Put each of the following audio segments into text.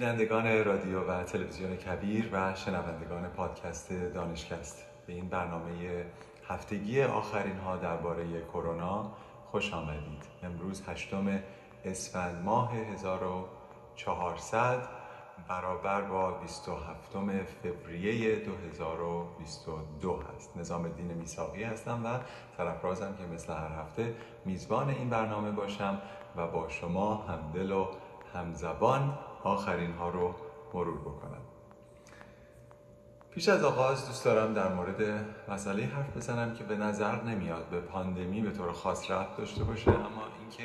بینندگان رادیو و تلویزیون کبیر و شنوندگان پادکست دانشکست. به این برنامه هفتگی آخرین ها درباره کرونا خوش آمدید. امروز هشتم اسفند ماه 1400 برابر با 27 فوریه 2022 هست. نظام دین میساقی هستم و سرفرازم که مثل هر هفته میزبان این برنامه باشم و با شما همدل و همزبان آخرین ها رو مرور بکنم. پیش از آغاز دوست دارم در مورد مسئله حرف بزنم که به نظر نمیاد به پاندمی به طور خاص ربط داشته باشه اما اینکه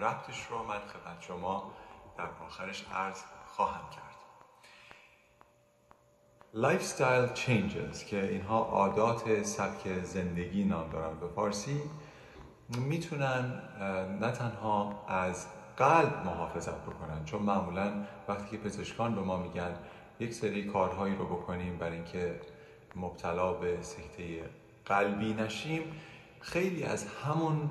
ربطش رو من خدمت شما در آخرش عرض خواهم کرد. lifestyle changes که اینها عادات سبک زندگی نام دارن به فارسی می‌تونن نه تنها از قلب محافظت بکنن. چون معمولا وقتی که پزشکان به ما میگن یک سری کارهایی رو بکنیم برای اینکه مبتلا به سکته قلبی نشیم خیلی از همون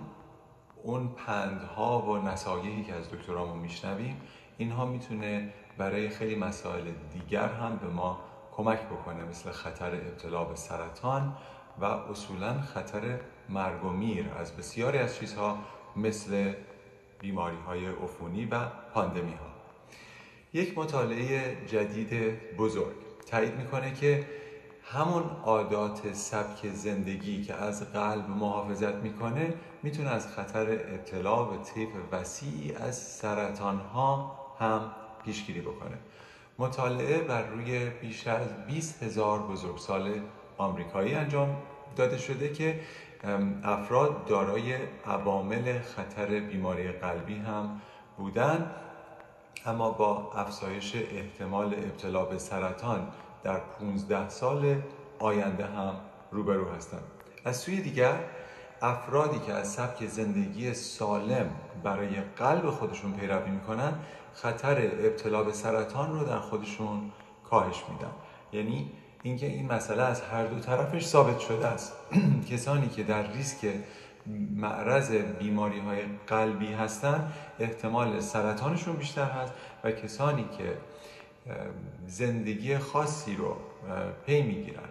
اون پندها و نصایحی که از دکترامون میشنویم اینها می‌تونه برای خیلی مسائل دیگر هم به ما کمک بکنه مثل خطر ابتلا به سرطان و اصولا خطر مرگ و میر. از بسیاری از چیزها مثل بیماری های عفونی و پاندمی ها یک مطالعه جدید بزرگ تایید می‌کنه که همون عادات سبک زندگی که از قلب محافظت می‌کنه می‌تونه از خطر ابتلا به طیف وسیعی از سرطان ها هم پیشگیری بکنه. مطالعه بر روی بیش از 20 هزار بزرگسال آمریکایی انجام داده شده که افراد دارای عوامل خطر بیماری قلبی هم بودند اما با افزایش احتمال ابتلا به سرطان در 15 سال آینده هم روبرو هستند. از سوی دیگر افرادی که از سبک زندگی سالم برای قلب خودشون پیروی می‌کنن خطر ابتلا به سرطان رو در خودشون کاهش میدن. یعنی اینکه این مسئله از هر دو طرفش ثابت شده است. کسانی که در ریسک معرض بیماری های قلبی هستند احتمال سرطانشون بیشتر هست و کسانی که زندگی خاصی رو پی می‌گیرن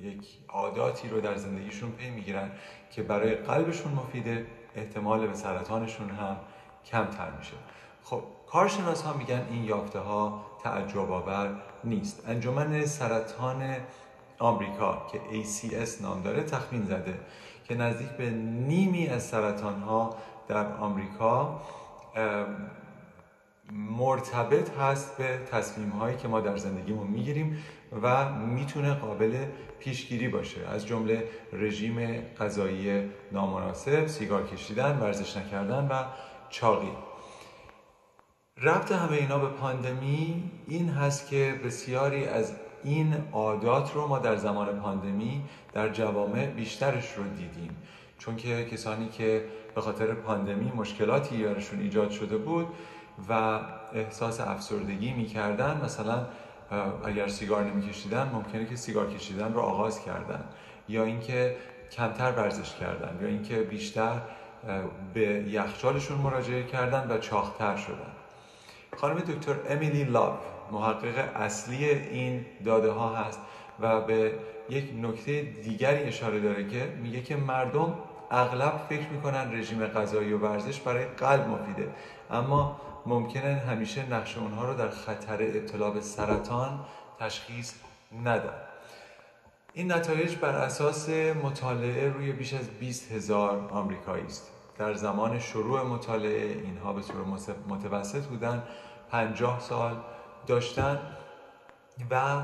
یک عاداتی رو در زندگیشون پی می‌گیرن که برای قلبشون مفیده احتمال به سرطانشون هم کمتر میشه. خب کارشناس ها میگن این یافته ها تعجب آور نیست. انجمن سرطان آمریکا که ACS نام داره تخمین زده که نزدیک به نیمی از سرطان ها در آمریکا مرتبط هست به تصمیم هایی که ما در زندگیمون می‌گیریم و می‌تونه قابل پیشگیری باشه. از جمله رژیم غذایی نامناسب، سیگار کشیدن، ورزش نکردن و چاقی. ربط همه اینا به پاندمی این هست که بسیاری از این عادات رو ما در زمان پاندمی در جوامع بیشترش رو دیدیم. چون که کسانی که به خاطر پاندمی مشکلاتی برشون ایجاد شده بود و احساس افسردگی می‌کردن مثلا اگر سیگار نمیکشیدن ممکنه که سیگار کشیدن رو آغاز کردن. یا اینکه کمتر ورزش کردن یا اینکه بیشتر به یخچالشون مراجعه کردن و چاختر شدن. خانم دکتر امیلی لاب محقق اصلی این داده ها هست و به یک نکته دیگری اشاره داره که میگه که مردم اغلب فکر می‌کنن رژیم غذایی و ورزش برای قلب مفیده. اما ممکنه همیشه نقش اونها رو در خطر ابتلا به سرطان تشخیص ندن این نتایج بر اساس مطالعه روی بیش از 20 هزار آمریکایی است. در زمان شروع مطالعه اینها به صورت متوسط بودن 50 سال داشتن و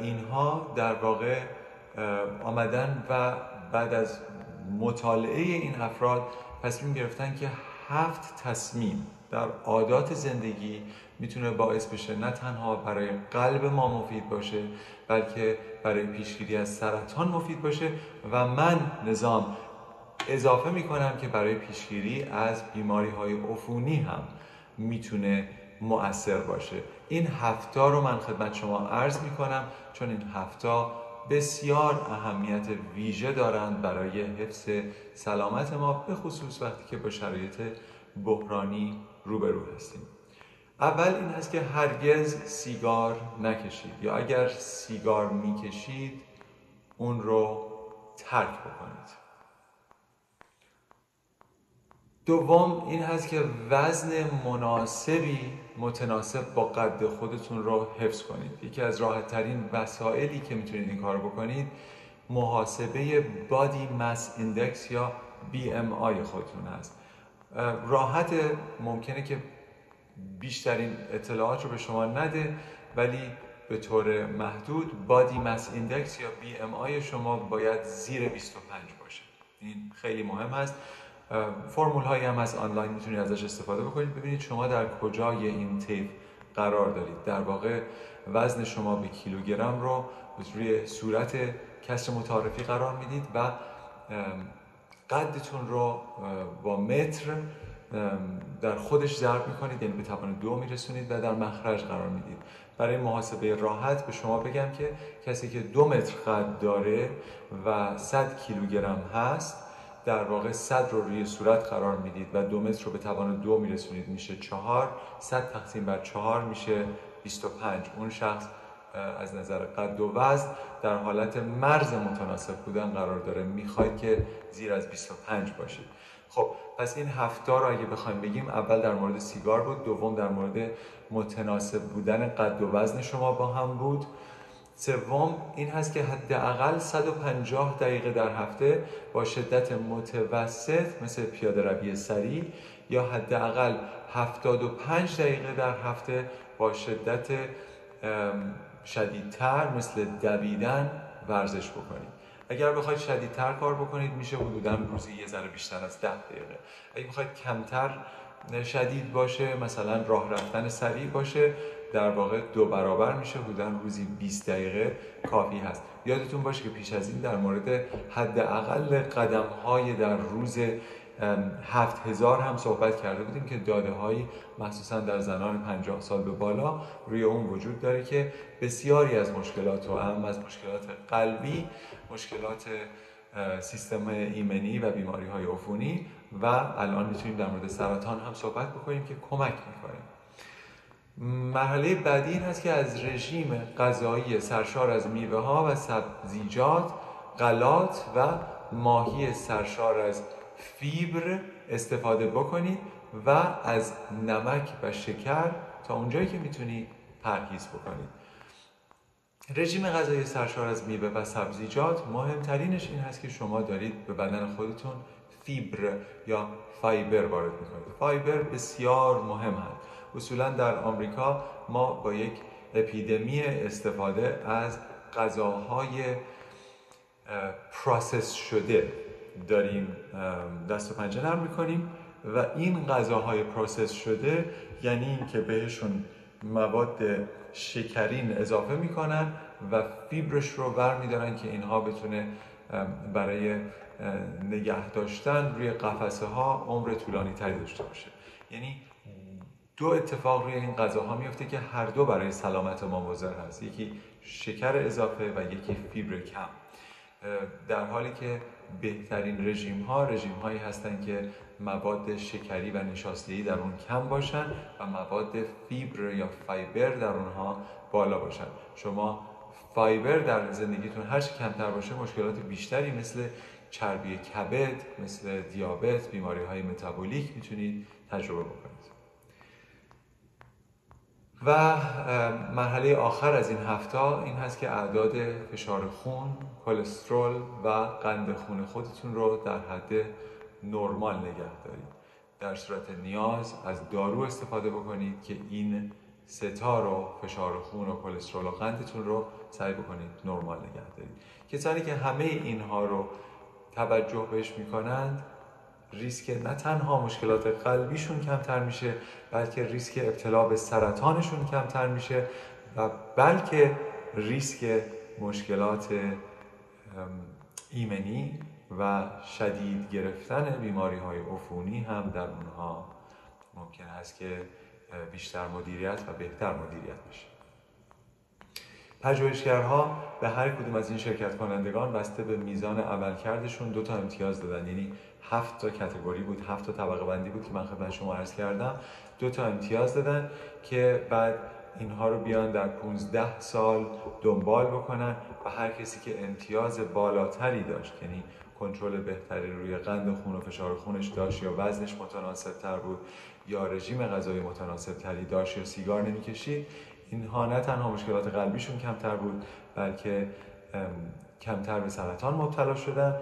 اینها در واقع آمدن و بعد از مطالعه این افراد تصمیم گرفتن که هفت تصمیم در عادات زندگی می‌تونه باعث بشه نه تنها برای قلب ما مفید باشه بلکه برای پیشگیری از سرطان مفید باشه و من نظام اضافه می‌کنم که برای پیشگیری از بیماری های عفونی هم می‌تونه مؤثر باشه. این هفتا رو من خدمت شما عرض می‌کنم چون این هفتا بسیار اهمیت ویژه دارند برای حفظ سلامت ما به خصوص وقتی که با شرایط بحرانی روبرو هستیم. اول این هست که هرگز سیگار نکشید. یا اگر سیگار می‌کشید اون رو ترک بکنید. دوم این هست که وزن مناسبی متناسب با قد خودتون رو حفظ کنید. یکی از راحت ترین وسایلی که می‌تونید این کار بکنید محاسبه body mass index یا BMI خودتون هست. راحت ممکنه که بیشترین اطلاعات رو به شما نده ولی به طور محدود body mass index یا BMI شما باید زیر 25 باشه. این خیلی مهم هست. فرمول هایی هم از آنلاین می‌تونید ازش استفاده بکنید. ببینید شما در کجای این طیف قرار دارید. در واقع وزن شما به کیلوگرم رو روی صورت کسر متعارفی قرار می‌دید و قدتون رو با متر در خودش ضرب می‌کنید یعنی به توان دو میرسونید و در مخرج قرار می‌دید. برای محاسبه راحت به شما بگم که کسی که دو متر قد داره و 100 کیلوگرم هست در واقع 100 رو روی صورت قرار می‌دید و دو متر رو به توان دو میرسونید. میشه چهار 100 تقسیم بر چهار میشه 25 اون شخص از نظر قد و وزن در حالت مرز متناسب بودن قرار داره. می‌خواید که زیر از 25 باشید. خب پس این هفته رو اگه بخوایم بگیم اول در مورد سیگار بود دوم در مورد متناسب بودن قد و وزن شما با هم بود. سوم این هست که حداقل 150 دقیقه در هفته با شدت متوسط مثل پیاده روی سریع یا حداقل 75 دقیقه در هفته با شدت شدیدتر مثل دویدن ورزش بکنید. اگر بخواید شدیدتر کار بکنید میشه حدودا روزی یه ذره بیشتر از 10 دقیقه. اگه بخواید کمتر شدید باشه مثلا راه رفتن سریع باشه در واقع دو برابر میشه بودن روزی 20 دقیقه کافی هست. یادتون باشه که پیش از این در مورد حداقل قدم های در روز هفت هزار هم صحبت کرده بودیم که داده هایی مخصوصا در زنان 50 سال به بالا روی اون وجود داره که بسیاری از مشکلات و هم از مشکلات قلبی مشکلات سیستم ایمنی و بیماری های عفونی و الان می‌تونیم در مورد سرطان هم صحبت بکنیم که کمک می‌کنه. مرحله بعدی این هست که از رژیم غذایی سرشار از میوه ها و سبزیجات غلات و ماهی سرشار از فیبر استفاده بکنید و از نمک و شکر تا اونجایی که می‌تونید پرهیز بکنید. رژیم غذایی سرشار از میوه و سبزیجات مهمترینش این هست که شما دارید به بدن خودتون فیبر یا فایبر وارد می‌کنید. فایبر بسیار مهم هست. اصولا در آمریکا ما با یک اپیدمی استفاده از غذاهای process شده داریم دست و پنجه نرم می‌کنیم و این غذاهای process شده یعنی اینکه بهشون مواد شکرین اضافه می‌کنن و فیبرش رو بر میدارن که اینها بتونه برای نگه داشتن روی قفسه ها عمر طولانی تری داشته باشه. یعنی دو اتفاق روی این غذاها میفته که هر دو برای سلامت ما مضر هست. یکی شکر اضافه و یکی فیبر کم. در حالی که بهترین رژیم ها رژیم هایی هستند که مواد شکری و نشاسته‌ای در اون کم باشن و مواد فیبر یا فایبر در اونها بالا باشن. شما فایبر در زندگیتون هر چی کمتر باشه مشکلات بیشتری مثل چربی کبد مثل دیابت بیماری های متابولیک می‌تونید تجربه بکنید. و مرحله آخر از این هفته این هست که اعداد فشار خون، کلسترول و قند خون خودتون رو در حد نرمال نگه دارید. در صورت نیاز از دارو استفاده بکنید که این ستا رو فشار خون و کلسترول و قندتون رو سعی بکنید نرمال نگه دارید. کسانی که همه اینها رو توجه بهش می‌کنند ریسک نه تنها مشکلات قلبیشون کمتر میشه بلکه ریسک ابتلا به سرطانشون کمتر میشه و بلکه ریسک مشکلات ایمنی و شدید گرفتن بیماری های عفونی هم در اونها ممکن است که بیشتر مدیریت و بهتر مدیریت بشه. پژوهشگرها به هر کدوم از این شرکت کنندگان بسته به میزان عملکردشون دو تا امتیاز دادن. یعنی هفت تا کتگوری بود هفت تا طبقه بندی بود که من خدمت شما عرض کردم. دو تا امتیاز دادن که بعد اینها رو بیان در 15 سال دنبال بکنن و هر کسی که امتیاز بالاتری داشت یعنی کنترل بهتری روی قند خون و فشار خونش داشت یا وزنش متناسب تر بود یا رژیم غذایی متناسب تری داشت یا سیگار نمی‌کشید اینها نه تنها مشکلات قلبیشون کمتر بود بلکه کمتر به سرطان مبتلا شدن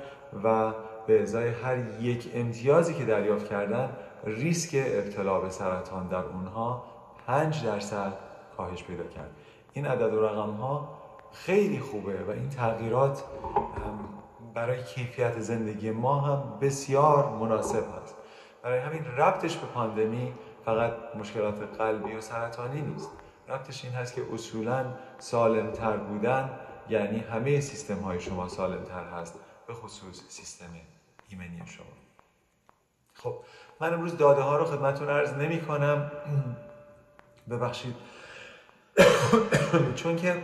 و به ازای هر یک امتیازی که دریافت کردن ریسک ابتلا به سرطان در اونها 5 درصد کاهش پیدا کرد. این عدد و رقم ها خیلی خوبه و این تغییرات برای کیفیت زندگی ما هم بسیار مناسب هست. برای همین ربطش به پاندمی فقط مشکلات قلبی و سرطانی نیست. ربطش این هست که اصولا سالمتر بودن یعنی همه سیستم های شما سالمتر هست به خصوص سیستم ایمنی شما. خب من امروز داده ها رو خدمتون عرض نمی کنم ببخشید. چون که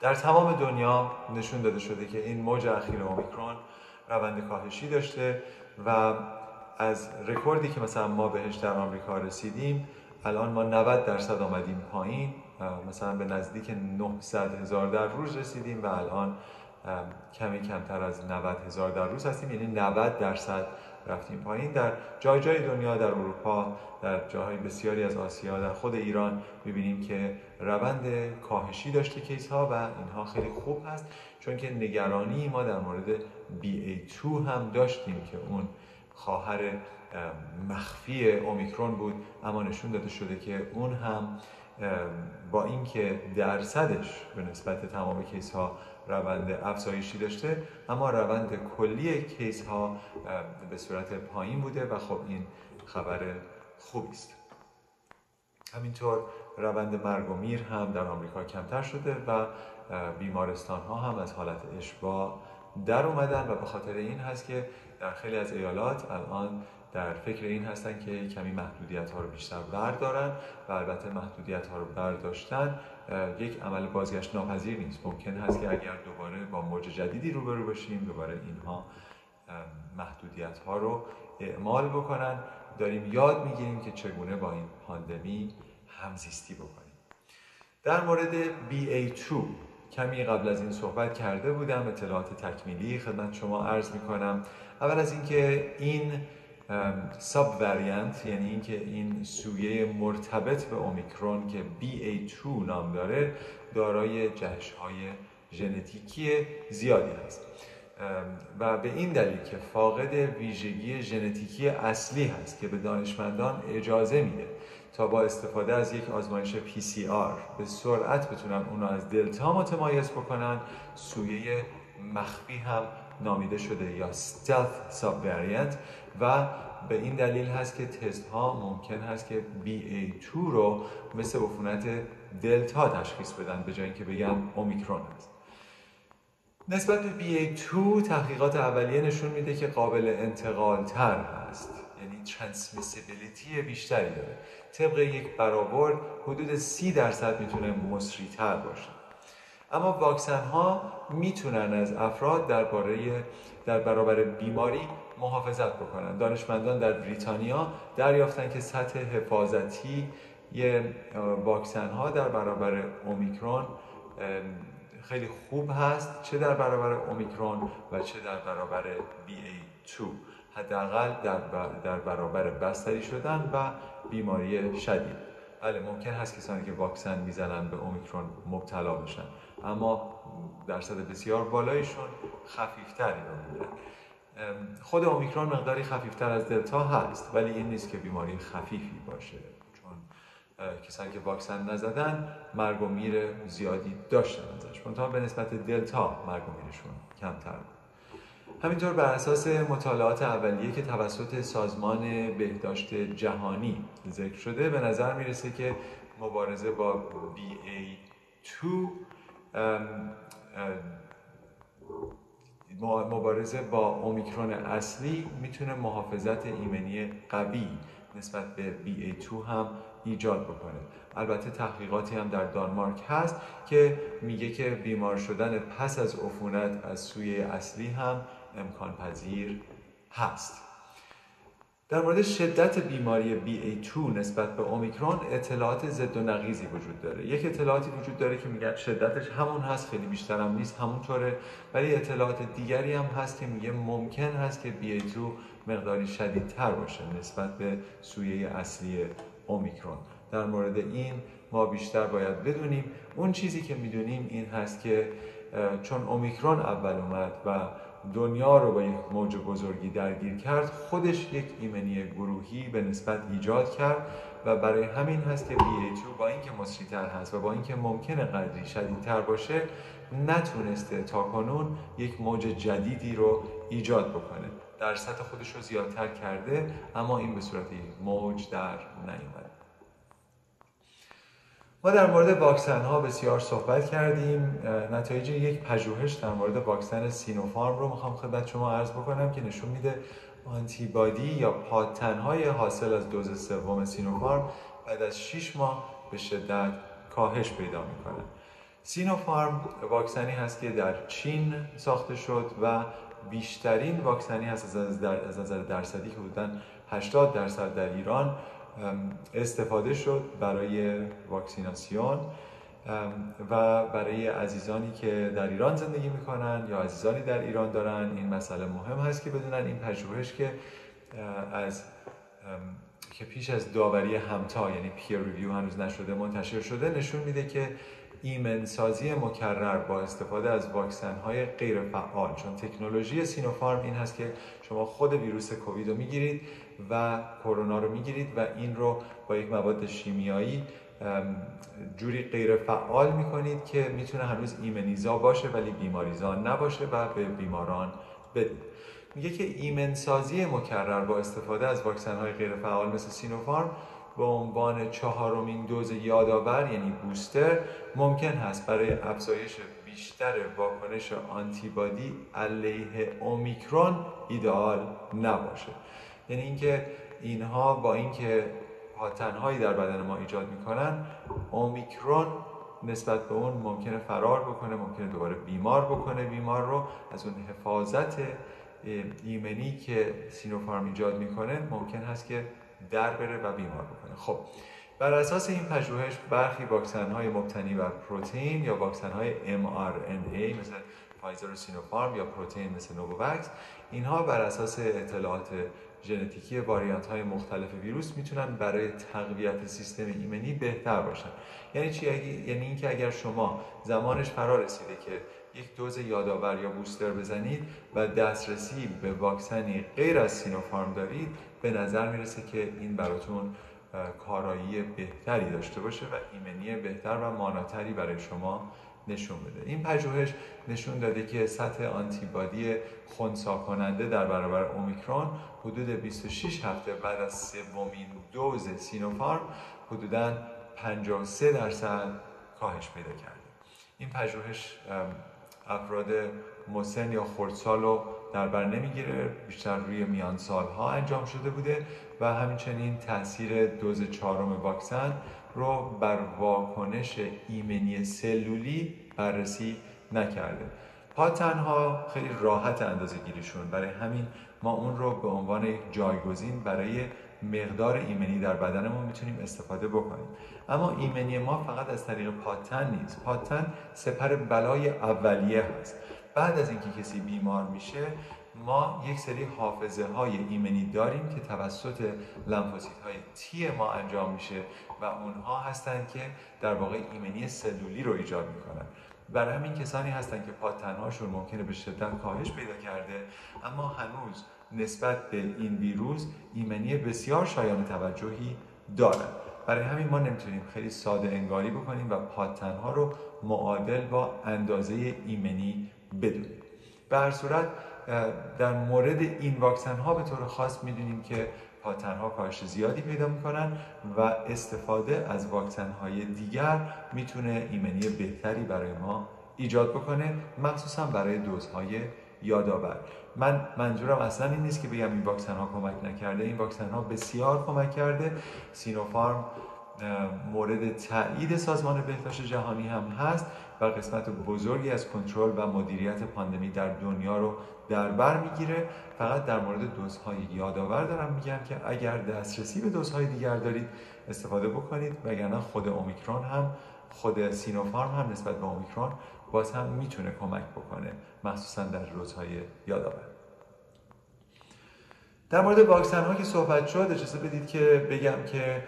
در تمام دنیا نشون داده شده که این موج اخیر اومیکرون روند کاهشی داشته و از رکوردی که مثلا ما بهش در آمریکا رسیدیم الان ما 90 درصد آمدیم پایین مثلا به نزدیک 900 هزار در روز رسیدیم و الان کمی کمتر از 90 هزار در روز هستیم یعنی 90 درصد رفتیم پایین. در جای جای دنیا در اروپا در جاهای بسیاری از آسیا در خود ایران می‌بینیم که روند کاهشی داشته case ها و اینها خیلی خوب هست چون که نگرانی ما در مورد BA2 هم داشتیم که اون خواهر مخفی اومیکرون بود اما نشون داده شده که اون هم با اینکه درصدش به نسبت تمام کیس ها روند افزایشی داشته اما روند کلی کیس ها به صورت پایین بوده و خب این خبر خوبی است. همینطور روند مرگ و میر هم در آمریکا کمتر شده و بیمارستان ها هم از حالت اشباع در اومدن و به خاطر این هست که در خیلی از ایالات الان در فکر این هستن که کمی محدودیت ها رو بیشتر بردارن و البته محدودیت ها رو برداشتن یک عمل بازگشت ناپذیر نیست. ممکن هست که اگر دوباره با موج جدیدی روبرو باشیم دوباره اینها محدودیت ها رو اعمال بکنن. داریم یاد می‌گیریم که چگونه با این پاندمی همزیستی بکنیم. در مورد BA2 کمی قبل از این صحبت کرده بودم اطلاعات تکمیلی خدمت شما عرض می‌کنم. اول از اینکه این ساب وریانت یعنی اینکه این سویه مرتبط به اومیکرون که BA2 نام داره دارای جهش های ژنتیکی زیادی هست. و به این دلیل که فاقد ویژگی ژنتیکی اصلی هست که به دانشمندان اجازه میده تا با استفاده از یک آزمایش PCR به سرعت بتونن اونو از دلتا متمایز بکنن سویه مخفی هم نامیده شده یا stealth subvariant و به این دلیل هست که تست ها ممکن هست که BA2 رو مثل عفونت دلتا تشخیص بدن به جای اینکه بگن اومیکرون هست نسبت به BA2 تحقیقات اولیه نشون میده که قابل انتقال تر هست. یعنی ترانسمیسیبیلیتی بیشتری داره. طبق یک برآورد حدود 30 درصد می‌تونه مصری تر باشه. اما واکسن ها می‌تونن از افراد درباره در برابر بیماری محافظت بکنن. دانشمندان در بریتانیا دریافتن که سطح حفاظتی واکسن ها در برابر اومیکرون خیلی خوب هست چه در برابر اومیکرون و چه در برابر BA2 حداقل در, در برابر بستری شدن و بیماری شدید. بله ممکن هست کسانی که واکسن می‌زنن به اومیکرون مبتلا بشن. اما درصد بسیار بالایشون خفیفتری رو میدن خود اومیکرون مقداری خفیفتر از دلتا هست ولی این نیست که بیماری خفیفی باشه. چون کسانی که واکسن نزدن مرگ و میر زیادی داشتن ازش. منتها به نسبت دلتا مرگ و میرشون کمتر بود. همینطور بر اساس مطالعات اولیه که توسط سازمان بهداشت جهانی ذکر شده به نظر می‌رسه که مبارزه با BA2 مبارزه با اومیکرون اصلی می‌تونه محافظت ایمنی قوی نسبت به BA2 هم ایجاد بکنه. البته تحقیقاتی هم در دانمارک هست که میگه که بیمار شدن پس از عفونت از سوی اصلی هم امکان پذیر هست. در مورد شدت بیماری BA2 نسبت به اومیکرون اطلاعات ضد و نقیزی وجود داره. یک اطلاعاتی وجود داره که میگن شدتش همون هست خیلی بیشتر هم نیست همونطوره. ولی اطلاعات دیگری هم هست که میگه ممکن هست که BA2 مقداری شدیدتر باشه نسبت به سویه اصلی اومیکرون. در مورد این ما بیشتر باید بدونیم. اون چیزی که می‌دونیم این هست که چون اومیکرون اول اومد و دنیا رو با یک موج بزرگی درگیر کرد خودش یک ایمنی گروهی به نسبت ایجاد کرد و برای همین هست که BA2 با اینکه مصریتر هست و با اینکه ممکنه قدری شدیدتر باشه نتونسته تا کنون یک موج جدیدی رو ایجاد بکنه. در سطح خودش رو زیادتر کرده اما این به صورت موج در نیومده. ما در مورد واکسن ها بسیار صحبت کردیم. نتایج یک پژوهش در مورد واکسن سینوفارم رو می‌خوام خدمت شما عرض بکنم که نشون میده آنتیبادی یا پاتن های حاصل از دوز سوم سینوفارم بعد از 6 ماه به شدت کاهش پیدا می‌کنه. سینوفارم واکسنی هست که در چین ساخته شد و بیشترین واکسنی هست از نظر درصدی که بودن 80 درصد در ایران. استفاده شد برای واکسیناسیون و برای عزیزانی که در ایران زندگی می‌کنن یا عزیزانی در ایران دارن. این مسئله مهم هست که بدونن. این پژوهش که از که پیش از داوری همتا یعنی پیر ریویو هنوز نشده منتشر شده نشون میده که ایمنسازی مکرر با استفاده از واکسن های غیر فعال چون تکنولوژی سینوفارم این هست که شما خود ویروس کووید رو می‌گیرید و کرونا رو می‌گیرید و این رو با یک مواد شیمیایی جوری غیر فعال می‌کنید که می‌تونه هنوز ایمنیزا باشه ولی بیماریزا نباشه و به بیماران بدید. میگه که ایمنسازی مکرر با استفاده از واکسن های غیر فعال مثل سینوفارم به عنوان چهارمین دوز یادآور یعنی بوستر ممکن هست برای افزایش بیشتر واکنش آنتیبادی علیه اومیکرون ایدئال نباشه. یعنی اینکه اینها با اینکه پاتنهایی در بدن ما ایجاد می‌کنن اومیکرون نسبت به اون ممکنه فرار بکنه ممکنه دوباره بیمار بکنه. بیمار رو از اون حفاظت ایمنی که سینوفارم ایجاد می‌کنه ممکن هست که در بره و بیمار بکنه. خب بر اساس این پژوهش برخی واکسن های مبتنی بر پروتئین یا واکسن های mRNA مثل فایزر و سینوفارم یا پروتئین مثل نوواوکس اینها بر اساس اطلاعات ژنتیکی variant های مختلف ویروس می‌تونن برای تقویت سیستم ایمنی بهتر باشن. یعنی چی؟ یعنی اینکه اگر شما زمانش فرا رسیده که یک دوز یادآور یا بوستر بزنید و دسترسی به واکسنی غیر از سینوفارم دارید به نظر می‌رسه که این براتون کارایی بهتری داشته باشه و ایمنی بهتر و ماناتری برای شما نشون بده. این پژوهش نشون داده که سطح آنتیبادی خونسا کننده در برابر اومیکرون حدود 26 هفته بعد از سومین دوز سینوفارم حدودا 53 درصد کاهش پیدا کرده. این پژوهش افراد مسن یا خردسال رو در بر نمی‌گیره بیشتر روی میان سالها انجام شده بوده و همچنین تاثیر دوز چهارم واکسن رو بر واکنش ایمنی سلولی بررسی نکرده. پاتنها خیلی راحت اندازه گیریشون. برای همین ما اون رو به عنوان یک جایگزین برای مقدار ایمنی در بدنمون می‌تونیم استفاده بکنیم. اما ایمنی ما فقط از طریق پاتن نیست. پاتن سپر بلای اولیه هست. بعد از اینکه کسی بیمار میشه ما یک سری حافظه های ایمنی داریم که توسط لمفوسیت های تی ما انجام میشه. و اونها هستند که در واقع ایمنی سلولی رو ایجاد می‌کنن. برای همین کسانی هستند که پاتنهاشون ممکنه به شدت کاهش پیدا کرده اما هنوز نسبت به این ویروس ایمنی بسیار شایان توجهی دارن. برای همین ما نمی‌تونیم خیلی ساده انگاری بکنیم و پاتنها رو معادل با اندازه ایمنی بدونیم. به هر صورت در مورد این واکسن ها به طور خاص می‌دونیم که پاتن ها کاهش زیادی پیدا می‌کنن و استفاده از واکسن های دیگر می‌تونه ایمنی بهتری برای ما ایجاد بکنه مخصوصا برای دوزهای یادآور. من منظورم اصلا این نیست که بگم این واکسن ها کمک نکرده. این واکسن ها بسیار کمک کرده. سینوفارم مورد تایید سازمان بهداشت جهانی هم هست. و قسمت بزرگی از کنترل و مدیریت پاندمی در دنیا رو در بر می‌گیره. فقط در مورد دوزهای یادآور دارم میگم که اگر دسترسی به دوزهای دیگر دارید استفاده بکنید. وگرنه خود اومیکرون هم خود سینوفارم هم نسبت به اومیکرون باز هم می‌تونه کمک بکنه مخصوصا در روزهای یادآور. در مورد واکسن ها که صحبت شد اجازه بدید که بگم که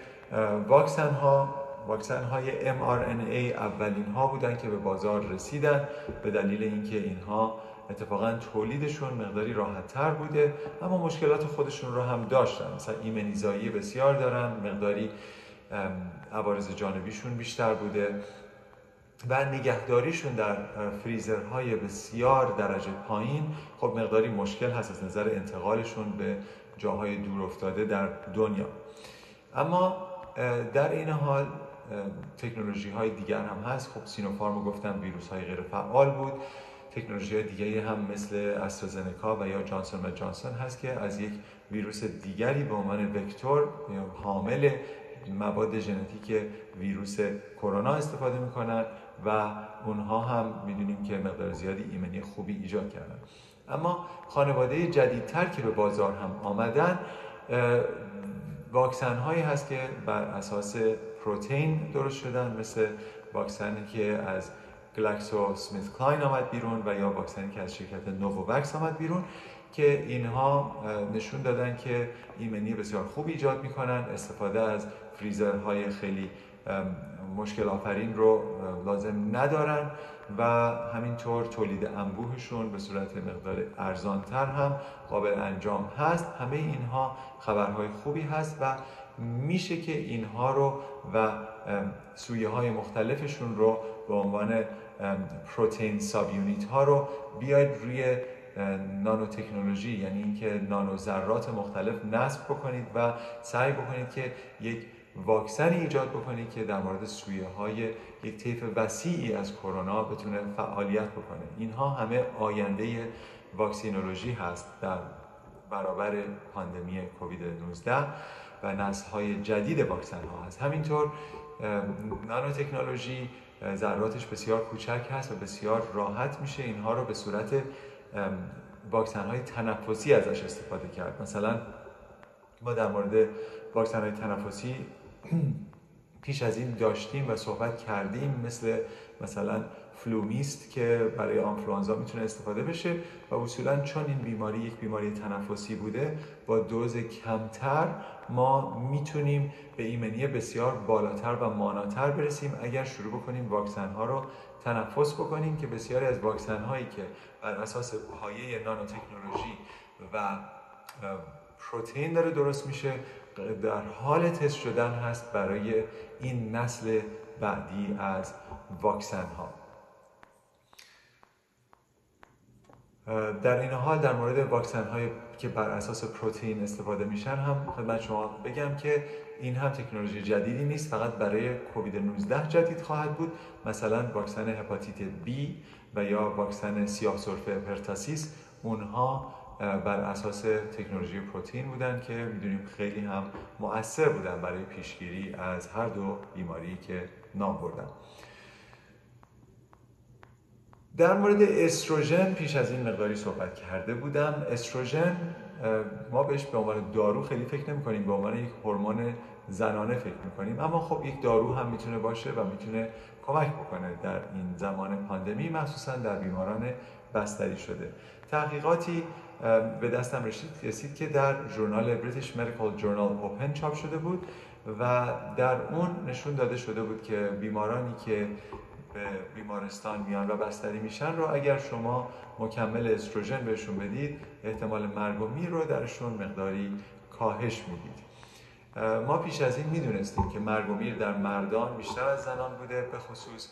واکسن ها واکسن های mRNA اولین ها بودن که به بازار رسیدن به دلیل اینکه اینها اتفاقا تولیدشون مقداری راحت تر بوده اما مشکلات خودشون رو هم داشتن. مثلا ایمنیزایی بسیار دارن مقداری عوارض جانبیشون بیشتر بوده و نگهداریشون در فریزرهای بسیار درجه پایین. خب مقداری مشکل هست از نظر انتقالشون به جاهای دور افتاده در دنیا. اما در این حال تکنولوژی های دیگر هم هست. خب سینوفارم گفتم ویروس های غیر فعال بود. تکنولوژی های دیگری هم مثل استرازنکا و یا جانسون و جانسون هست که از یک ویروس دیگری به عنوان vector یا حامل مواد ژنتیک ویروس کرونا استفاده می‌کنن و اونها هم می‌دونیم که مقدار زیادی ایمنی خوبی ایجاد کردن. اما خانواده جدیدتر که به بازار هم آمدن واکسن هایی هست که بر اساس پروتئین درست شدن مثل واکسنی که از GlaxoSmithKline آمد بیرون و یا واکسنی که از شرکت Novavax آمد بیرون که اینها نشون دادن که ایمنی بسیار خوب ایجاد می‌کنن استفاده از فریزرهای خیلی مشکل آفرین رو لازم ندارن و همینطور تولید انبوهشون به صورت مقدار ارزانتر هم قابل انجام هست. همه اینها خبرهای خوبی هست و میشه که اینها رو و سویه های مختلفشون رو به عنوان پروتئین ساب یونیت ها رو بیاید روی نانو تکنولوژی یعنی اینکه نانو ذرات مختلف نصب بکنید و سعی بکنید که یک واکسنی ایجاد بکنید که در مورد سویه های یک طیف وسیعی از کرونا بتونه فعالیت بکنه. اینها همه آینده واکسینولوژی هست در برابر پاندمی کووید 19 و نسل های جدید واکسن ها هست. همینطور نانو تکنولوژی ذراتش بسیار کوچک هست و بسیار راحت میشه اینها رو به صورت واکسن های تنفسی ازش استفاده کرد. مثلا ما در مورد واکسن های تنفسی پیش از این داشتیم و صحبت کردیم مثل مثلا FluMist که برای آنفلوانزا می‌تونه استفاده بشه و اصولا چون این بیماری یک بیماری تنفسی بوده با دوز کمتر ما می‌تونیم به ایمنی بسیار بالاتر و ماناتر برسیم. اگر شروع بکنیم واکسن ها رو تنفس بکنیم که بسیاری از واکسن هایی که بر اساس پایه نانو تکنولوژی و پروتئین داره درست میشه در حال تست شدن هست برای این نسل بعدی از واکسن ها در این حال در مورد واکسن های که بر اساس پروتئین استفاده میشن هم خدمت شما بگم که این هم تکنولوژی جدیدی نیست فقط برای کووید 19 جدید خواهد بود. مثلا واکسن هپاتیت B و یا واکسن سیاه سرفه پرتاسیس اونها بر اساس تکنولوژی پروتئین بودن که می‌دونیم خیلی هم مؤثر بودن برای پیشگیری از هر دو بیماری که نام بردن. در مورد استروژن پیش از این مقداری صحبت کرده بودم. استروژن ما بهش به عنوان دارو خیلی فکر نمی کنیم به عنوان یک هورمون زنانه فکر می‌کنیم. اما خب یک دارو هم می‌تونه باشه و می‌تونه کمک بکنه در این زمان پاندمی مخصوصا در بیماران بستری شده. تحقیقاتی به دستم رسید که در ژورنال بریتیش مدیکال جورنال اوپن چاپ شده بود و در اون نشون داده شده بود که بیمارانی که به بیمارستان میان و بستری میشن رو اگر شما مکمل استروژن بهشون بدید احتمال مرگ و میر رو درشون مقداری کاهش می‌دید. ما پیش از این می‌دونستیم که مرگ و میر در مردان بیشتر از زنان بوده به خصوص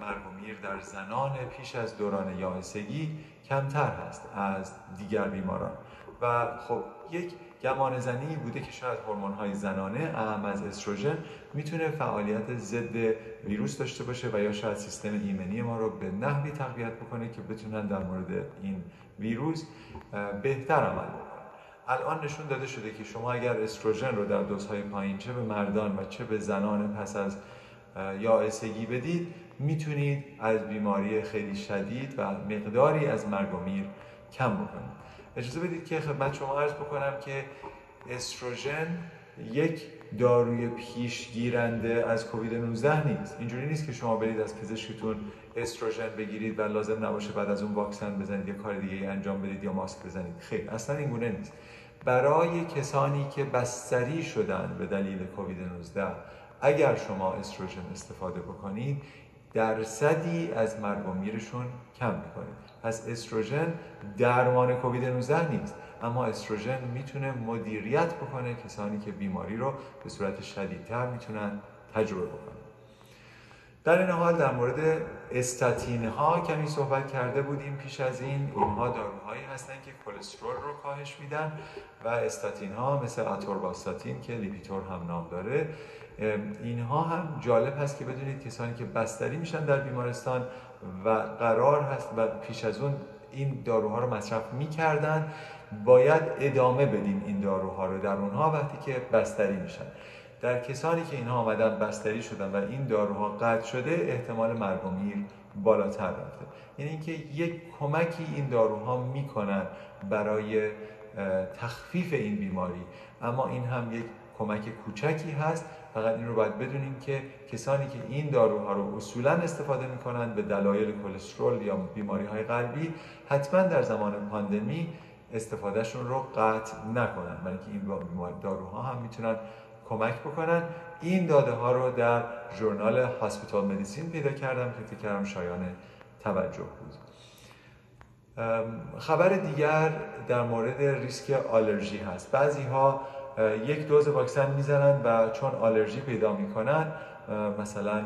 مرگ و میر در زنان پیش از دوران یائسگی کمتر هست از دیگر بیماران. و خب یک گمان زنی بوده که شاید هورمون های زنانه اهم از استروژن می‌تونه فعالیت ضد ویروس داشته باشه و یا شاید سیستم ایمنی ما رو به نحوی تقویت بکنه که بتونن در مورد این ویروس بهتر عمل بکنن. الان نشون داده شده که شما اگر استروژن رو در دوزهای پایین چه به مردان و چه به زنان پس از یا اسگی بدید می‌تونید از بیماری خیلی شدید و مقداری از مرگ و میر کم بکنید. اجازه بدید که خدمت شما عرض بکنم که استروژن یک داروی پیشگیرنده از کووید 19 نیست. اینجوری نیست که شما برید از پزشکتون استروژن بگیرید و لازم نباشه بعد از اون واکسن بزنید یا کار دیگه انجام بدید یا ماسک بزنید. خیر اصلا این گونه نیست. برای کسانی که بستری شدن به دلیل کووید 19 اگر شما استروژن استفاده بکنید درصدی از مرگ و میرشون کم می‌کنید پس استروژن درمان کووید 19 نیست. اما استروژن می‌تونه مدیریت بکنه کسانی که بیماری رو به صورت شدیدتر می‌تونن تجربه بکنن. در این حال در مورد استاتین ها کمی صحبت کرده بودیم پیش از این. اینها داروهایی هستن که کلسترول رو کاهش میدن و استاتین ها مثل اتورباستاتین که لیپیتور هم نام داره. اینها هم جالب هست که بدونید کسانی که بستری میشن در بیمارستان و قرار هست و پیش از اون این داروها رو مصرف می‌کردن. باید ادامه بدیم این داروها رو در اونها وقتی که بستری میشن. در کسانی که اینها آمدن بستری شدن و این داروها قطع شده احتمال مرگ بالاتر رفته. یعنی اینکه یک کمکی این داروها می‌کنن برای تخفیف این بیماری. اما این هم یک کمک کوچکی هست. فقط این رو باید بدونیم که کسانی که این داروها رو اصولا استفاده می‌کنن به دلایل کلسترول یا بیماری های قلبی حتما در زمان پاندمی استفادهشون رو قطع نکنن برای اینکه این داروها هم می‌تونن کمک بکنن. این داده ها رو در ژورنال هاسپیتال مدیسین پیدا کردم که فکر کردم شایان توجه بود. خبر دیگر در مورد ریسک آلرژی هست. بعضی ها یک دوز واکسن می‌زنن و چون آلرژی پیدا می‌کنن مثلا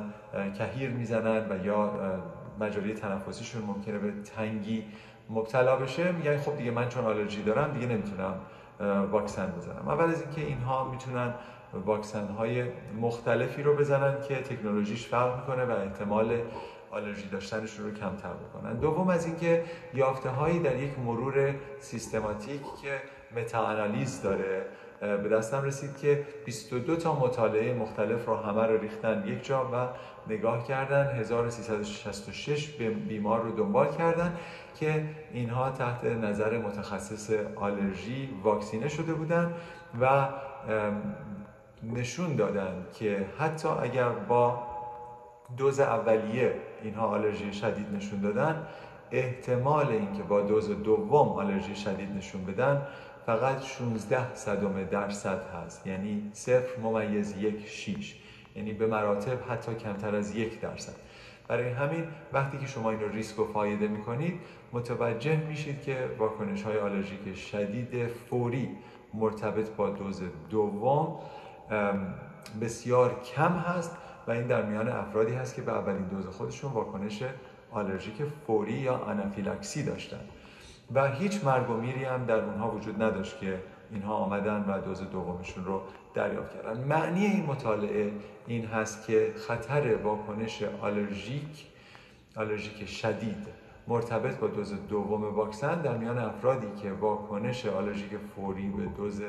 کهیر می‌زنن و یا مجاری تنفسیشون ممکنه به تنگی مبتلا بشه میگن خب دیگه من چون آلرژی دارم دیگه نمی‌تونم واکسن بزنم. اول از اینکه اینها می‌تونن واکسن های مختلفی رو بزنن که تکنولوژیش فرق می‌کنه و احتمال آلرژی داشتنشون رو کمتر بکنن. دوم از اینکه یافته هایی در یک مرور سیستماتیک که متا داره به دستم رسید که 22 تا مطالعه مختلف رو همه رو ریختن یک جا و نگاه کردن. 1366 بیمار رو دنبال کردن که اینها تحت نظر متخصص آلرژی واکسینه شده بودن و نشون دادن که حتی اگر با دوز اولیه اینها آلرژی شدید نشون دادن احتمال اینکه با دوز دوم آلرژی شدید نشون بدن فقط 16 صدم درصد هست. یعنی صفر ممیز یک شیش. یعنی به مراتب حتی کمتر از یک درصد. برای همین وقتی که شما این رو ریسک و فایده می‌کنید متوجه میشید که واکنش های آلرژیک شدید فوری مرتبط با دوز دوم بسیار کم هست و این در میان افرادی هست که به اولین دوز خودشون واکنش آلرژیک فوری یا آنافیلاکسی داشتن. و هیچ مرگ و میری هم در اونها وجود نداشت که اینها آمدن و دوز دومشون رو دریافت کردن. معنی این مطالعه این هست که خطر واکنش آلرژیک آلرژیک شدید مرتبط با دوز دوم واکسن در میان افرادی که واکنش آلرژیک فوری به دوز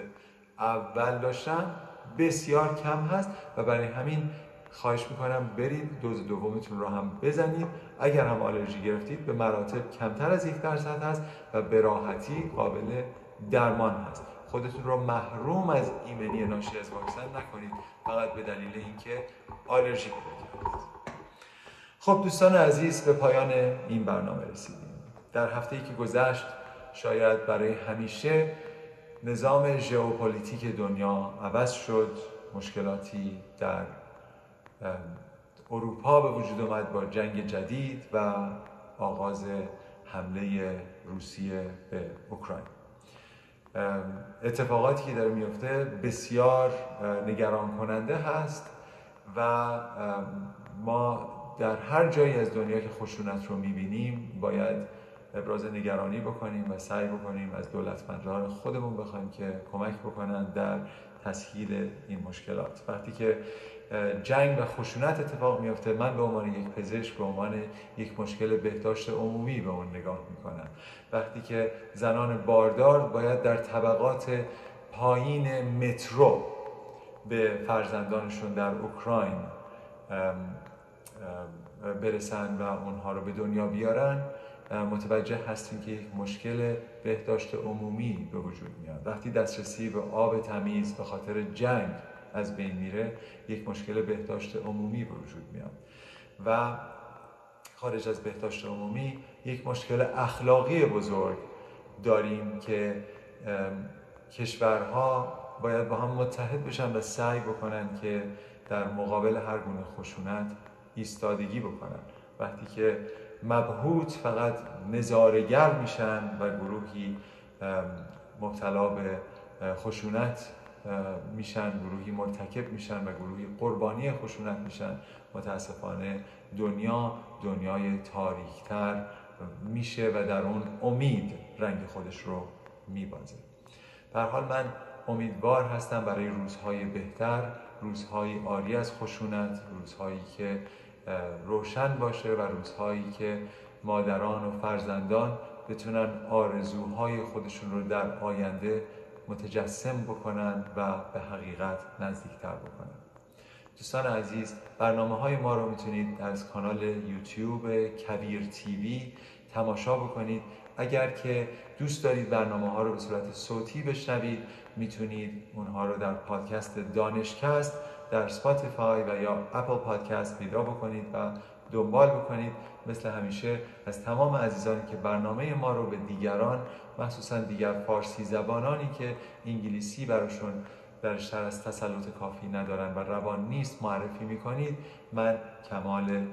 اول داشتن بسیار کم هست و برای همین خواهش می‌کنم برید دوز دومتون رو هم بزنید. اگر هم آلرژی گرفتید به مراتب کمتر از یک درصد هست و به راحتی قابل درمان هست. خودتون رو محروم از ایمنی ناشی از واکسن نکنید. فقط به دلیل اینکه آلرژی کردید خب دوستان عزیز به پایان این برنامه رسیدیم. در هفته ای که گذشت شاید برای همیشه نظام ژئوپلیتیک دنیا عوض شد مشکلاتی در اروپا به وجود اومد با جنگ جدید و آغاز حمله روسیه به اوکراین. اتفاقاتی که داره میفته بسیار نگران کننده هست و ما در هر جایی از دنیا که خشونت رو می‌بینیم باید ابراز نگرانی بکنیم و سعی بکنیم از دولتمندان خودمون بخوایم که کمک بکنن در تسهیل این مشکلات. وقتی که جنگ و خشونت اتفاق میفته من به عنوان یک پزشک به عنوان یک مشکل بهداشت عمومی به اون نگاه می‌کنم. وقتی که زنان باردار باید در طبقات پایین مترو به فرزندانشون در اوکراین برسن و اونها رو به دنیا بیارن متوجه هستیم که یک مشکل بهداشت عمومی به وجود میاد. وقتی دسترسی به آب تمیز به خاطر جنگ از بین میره یک مشکل بهداشت عمومی به وجود میاد. و خارج از بهداشت عمومی یک مشکل اخلاقی بزرگ داریم که کشورها باید با هم متحد بشن و سعی بکنن که در مقابل هر گونه خشونت ایستادگی بکنن. وقتی که مبهوت فقط نظارگر میشن و گروهی مبتلا به خشونت میشن گروهی مرتکب میشن و گروهی قربانی خشونت میشن. متاسفانه دنیا دنیای تاریکتر میشه و در اون امید رنگ خودش رو میبازه. در حال من امیدوار هستم برای روزهای بهتر روزهای آری از خشونت روزهایی که روشن باشه و روزهایی که مادران و فرزندان بتونن آرزوهای خودشون رو در آینده متجسم بکنن و به حقیقت نزدیکتر بکنن. دوستان عزیز برنامه های ما رو می‌تونید از کانال یوتیوب کبیر تیوی تماشا بکنید. اگر که دوست دارید برنامه ها رو به صورت صوتی بشنوید می‌تونید اونها رو در پادکست دانشکست در Spotify و یا Apple Podcast پیدا بکنید و دنبال بکنید مثل همیشه از تمام عزیزانی که برنامه ما رو به دیگران مخصوصا دیگر فارسی زبانانی که انگلیسی براشون درشتر از تسلط کافی ندارن و روان نیست معرفی می‌کنید من کمال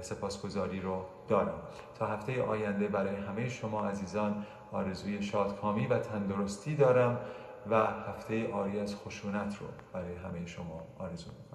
سپاسگزاری رو دارم. تا هفته آینده برای همه شما عزیزان آرزوی شادکامی و تندرستی دارم و هفته آری از خشونت رو برای همه شما آرزو می‌کنم.